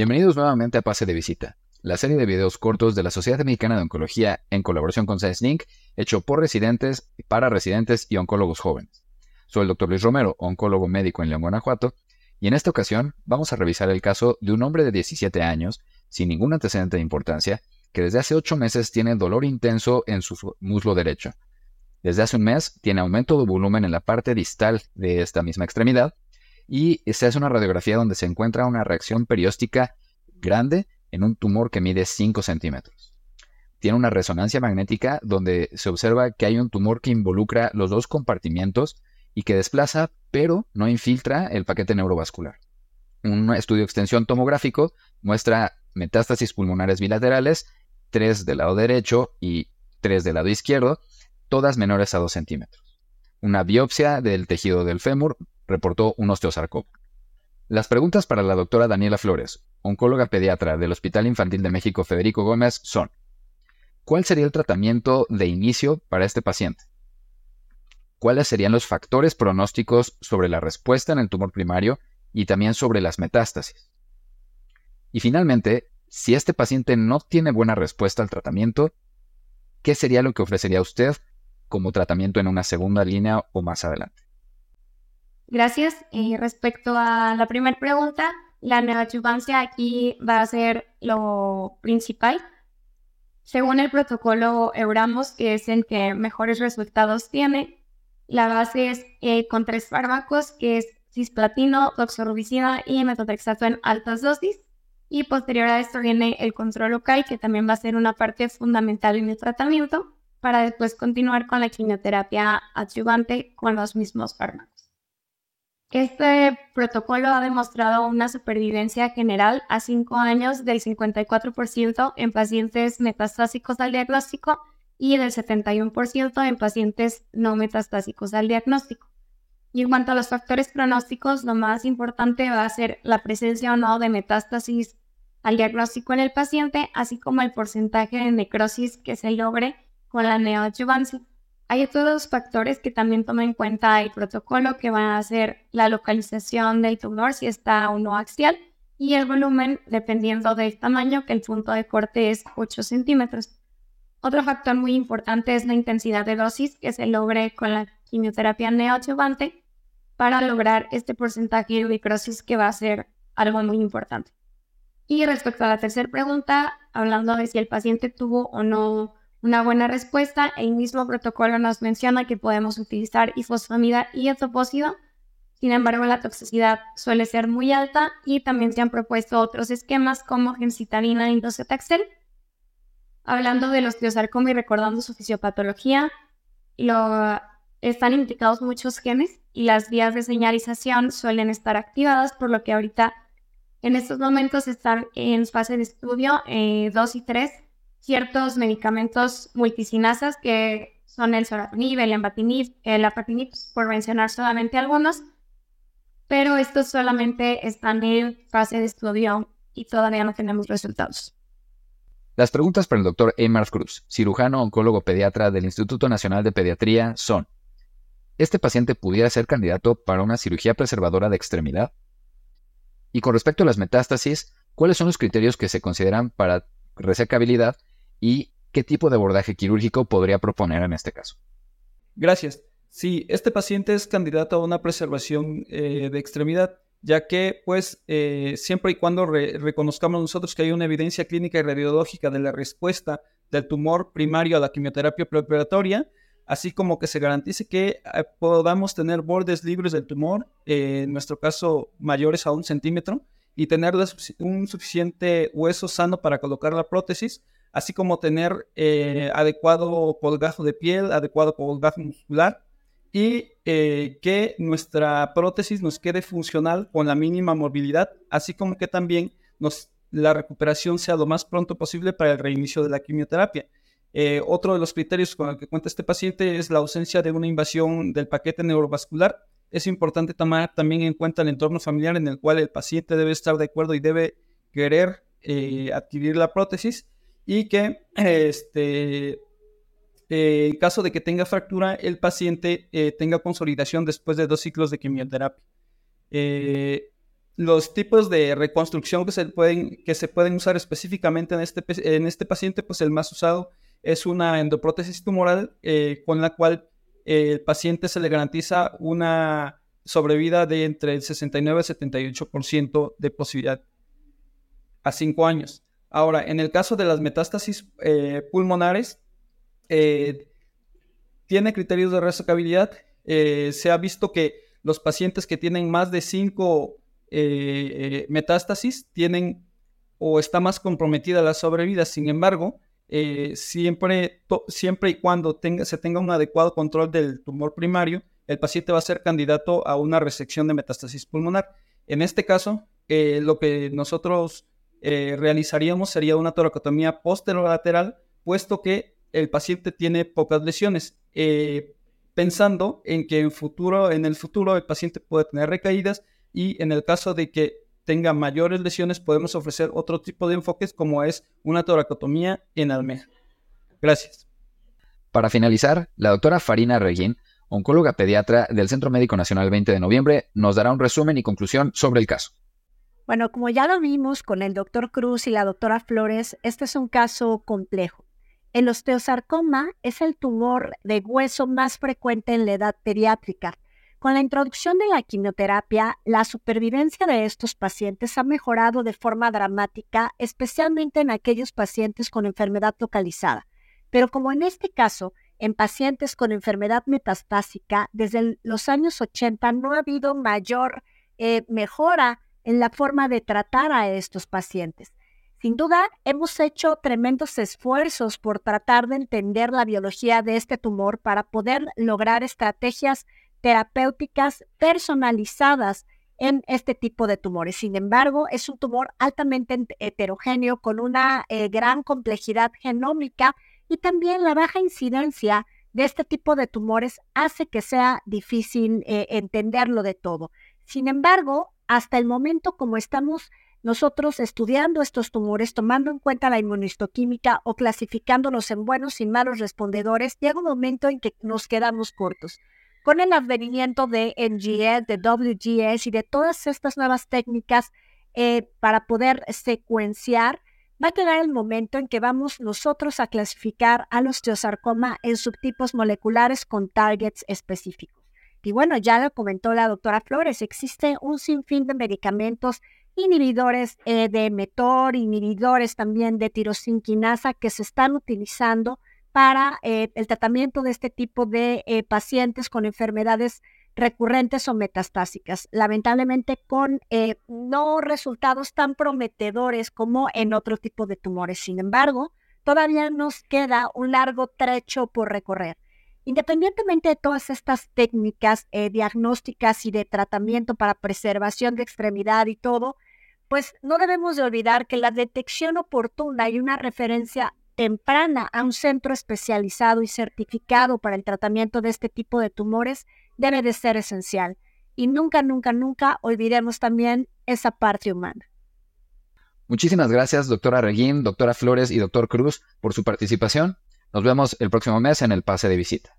Bienvenidos nuevamente a Pase de Visita, la serie de videos cortos de la Sociedad Mexicana de Oncología en colaboración con ScienceLink, hecho por residentes, para residentes y oncólogos jóvenes. Soy el Dr. Luis Romero, oncólogo médico en León, Guanajuato, y en esta ocasión vamos a revisar el caso de un hombre de 17 años, sin ningún antecedente de importancia, que desde hace 8 meses tiene dolor intenso en su muslo derecho. Desde hace un mes tiene aumento de volumen en la parte distal de esta misma extremidad y se hace una radiografía donde se encuentra una reacción perióstica grande en un tumor que mide 5 centímetros. Tiene una resonancia magnética donde se observa que hay un tumor que involucra los dos compartimientos y que desplaza, pero no infiltra el paquete neurovascular. Un estudio de extensión tomográfico muestra metástasis pulmonares bilaterales, 3 del lado derecho y 3 del lado izquierdo, todas menores a 2 centímetros. Una biopsia del tejido del fémur reportó un osteosarcoma. Las preguntas para la doctora Daniela Flores, oncóloga pediatra del Hospital Infantil de México Federico Gómez, son ¿Cuál sería el tratamiento de inicio para este paciente? ¿Cuáles serían los factores pronósticos sobre la respuesta en el tumor primario y también sobre las metástasis? Y finalmente, si este paciente no tiene buena respuesta al tratamiento, ¿qué sería lo que ofrecería usted como tratamiento en una segunda línea o más adelante? Gracias. Y respecto a la primera pregunta, la neoadjuvancia aquí va a ser lo principal. Según el protocolo Euramos, que es el que mejores resultados tiene, la base es eh, con tres fármacos, que es cisplatino, doxorubicina y metotrexato en altas dosis. Y posterior a esto viene el control local, que también va a ser una parte fundamental en el tratamiento, para después continuar con la quimioterapia adyuvante con los mismos fármacos. Este protocolo ha demostrado una supervivencia general a 5 años del 54% en pacientes metastásicos al diagnóstico y del 71% en pacientes no metastásicos al diagnóstico. Y en cuanto a los factores pronósticos, lo más importante va a ser la presencia o no de metástasis al diagnóstico en el paciente, así como el porcentaje de necrosis que se logre con la neoadjuvancia. Hay otros factores que también toma en cuenta el protocolo, que van a ser la localización del tumor, si está o no axial, y el volumen, dependiendo del tamaño, que el punto de corte es 8 centímetros. Otro factor muy importante es la intensidad de dosis que se logre con la quimioterapia neoadjuvante para lograr este porcentaje de necrosis que va a ser algo muy importante. Y respecto a la tercera pregunta, hablando de si el paciente tuvo o no una buena respuesta. El mismo protocolo nos menciona que podemos utilizar ifosfamida y etopósido. Sin embargo, la toxicidad suele ser muy alta y también se han propuesto otros esquemas como gencitabina y docetaxel. Hablando de los osteosarcoma y recordando su fisiopatología, lo, están implicados muchos genes y las vías de señalización suelen estar activadas, por lo que ahorita en estos momentos están en fase de estudio 2 eh, y 3 ciertos medicamentos multicinasas que son el sorafenib, el embatinib, el apatinib, por mencionar solamente algunos, pero estos solamente están en fase de estudio y todavía no tenemos resultados. Las preguntas para el doctor Eymar Cruz, cirujano oncólogo pediatra del Instituto Nacional de Pediatría, son: ¿Este paciente pudiera ser candidato para una cirugía preservadora de extremidad? Y con respecto a las metástasis, ¿cuáles son los criterios que se consideran para resecabilidad y qué tipo de abordaje quirúrgico podría proponer en este caso. Gracias. Sí, este paciente es candidato a una preservación eh, de extremidad, ya que pues eh, siempre y cuando reconozcamos nosotros que hay una evidencia clínica y radiológica de la respuesta del tumor primario a la quimioterapia preoperatoria, así como que se garantice que eh, podamos tener bordes libres del tumor, en nuestro caso mayores a un centímetro, y tener un suficiente hueso sano para colocar la prótesis, así como tener eh, adecuado colgajo de piel, adecuado colgajo muscular y eh, que nuestra prótesis nos quede funcional con la mínima movilidad, así como que también la recuperación sea lo más pronto posible para el reinicio de la quimioterapia. Eh, otro de los criterios con el que cuenta este paciente es la ausencia de una invasión del paquete neurovascular. Es importante tomar también en cuenta el entorno familiar en el cual el paciente debe estar de acuerdo y debe querer adquirir la prótesis y que este, en caso de que tenga fractura, el paciente eh, tenga consolidación después de dos ciclos de quimioterapia. Eh, los tipos de reconstrucción que se pueden, que se pueden usar específicamente en este, en este paciente, pues el más usado es una endoprótesis tumoral eh, con la cual eh, el paciente se le garantiza una sobrevida de entre el 69 y 78% de posibilidad a 5 años. Ahora, en el caso de las metástasis eh, pulmonares, tiene criterios de resocabilidad. se ha visto que los pacientes que tienen más de 5 metástasis tienen o está más comprometida la sobrevida. Sin embargo, eh, siempre, siempre y cuando se tenga un adecuado control del tumor primario, el paciente va a ser candidato a una resección de metástasis pulmonar. En este caso, eh, lo que nosotros eh, realizaríamos sería una toracotomía posterolateral, puesto que el paciente tiene pocas lesiones, pensando en que en, futuro, en el futuro el paciente puede tener recaídas y en el caso de que tenga mayores lesiones, podemos ofrecer otro tipo de enfoques como es una toracotomía en almeja. Gracias. Para finalizar, la doctora Farina Reguín, oncóloga pediatra del Centro Médico Nacional 20 de noviembre, nos dará un resumen y conclusión sobre el caso. Bueno, como ya lo vimos con el doctor Cruz y la doctora Flores, este es un caso complejo. El osteosarcoma es el tumor de hueso más frecuente en la edad pediátrica con la introducción de la quimioterapia, la supervivencia de estos pacientes ha mejorado de forma dramática, especialmente en aquellos pacientes con enfermedad localizada. Pero como en este caso, en pacientes con enfermedad metastásica, desde los años 80 no ha habido mayor eh, mejora en la forma de tratar a estos pacientes. Sin duda, hemos hecho tremendos esfuerzos por tratar de entender la biología de este tumor para poder lograr estrategias terapéuticas personalizadas en este tipo de tumores. Sin embargo, es un tumor altamente heterogéneo con una eh, gran complejidad genómica y también la baja incidencia de este tipo de tumores hace que sea difícil eh, entenderlo de todo. Sin embargo, hasta el momento como estamos nosotros estudiando estos tumores, tomando en cuenta la inmunistoquímica o clasificándolos en buenos y malos respondedores, llega un momento en que nos quedamos cortos. Con el advenimiento de NGS, de WGS y de todas estas nuevas técnicas eh, para poder secuenciar, va a quedar el momento en que vamos nosotros a clasificar al osteosarcoma en subtipos moleculares con targets específicos. Y bueno, ya lo comentó la doctora Flores, existe un sinfín de medicamentos inhibidores eh, de METOR, inhibidores también de tirosinquinasa que se están utilizando para eh, el tratamiento de este tipo de eh, pacientes con enfermedades recurrentes o metastásicas, lamentablemente con no resultados tan prometedores como en otro tipo de tumores. Sin embargo, todavía nos queda un largo trecho por recorrer. Independientemente de todas estas técnicas diagnósticas y de tratamiento para preservación de extremidad y todo, pues no debemos de olvidar que la detección oportuna y una referencia temprana a un centro especializado y certificado para el tratamiento de este tipo de tumores debe de ser esencial. Y nunca, nunca, nunca olvidemos también esa parte humana. Muchísimas gracias, doctora Reguín, doctora Flores y doctor Cruz, por su participación. Nos vemos el próximo mes en el pase de visita.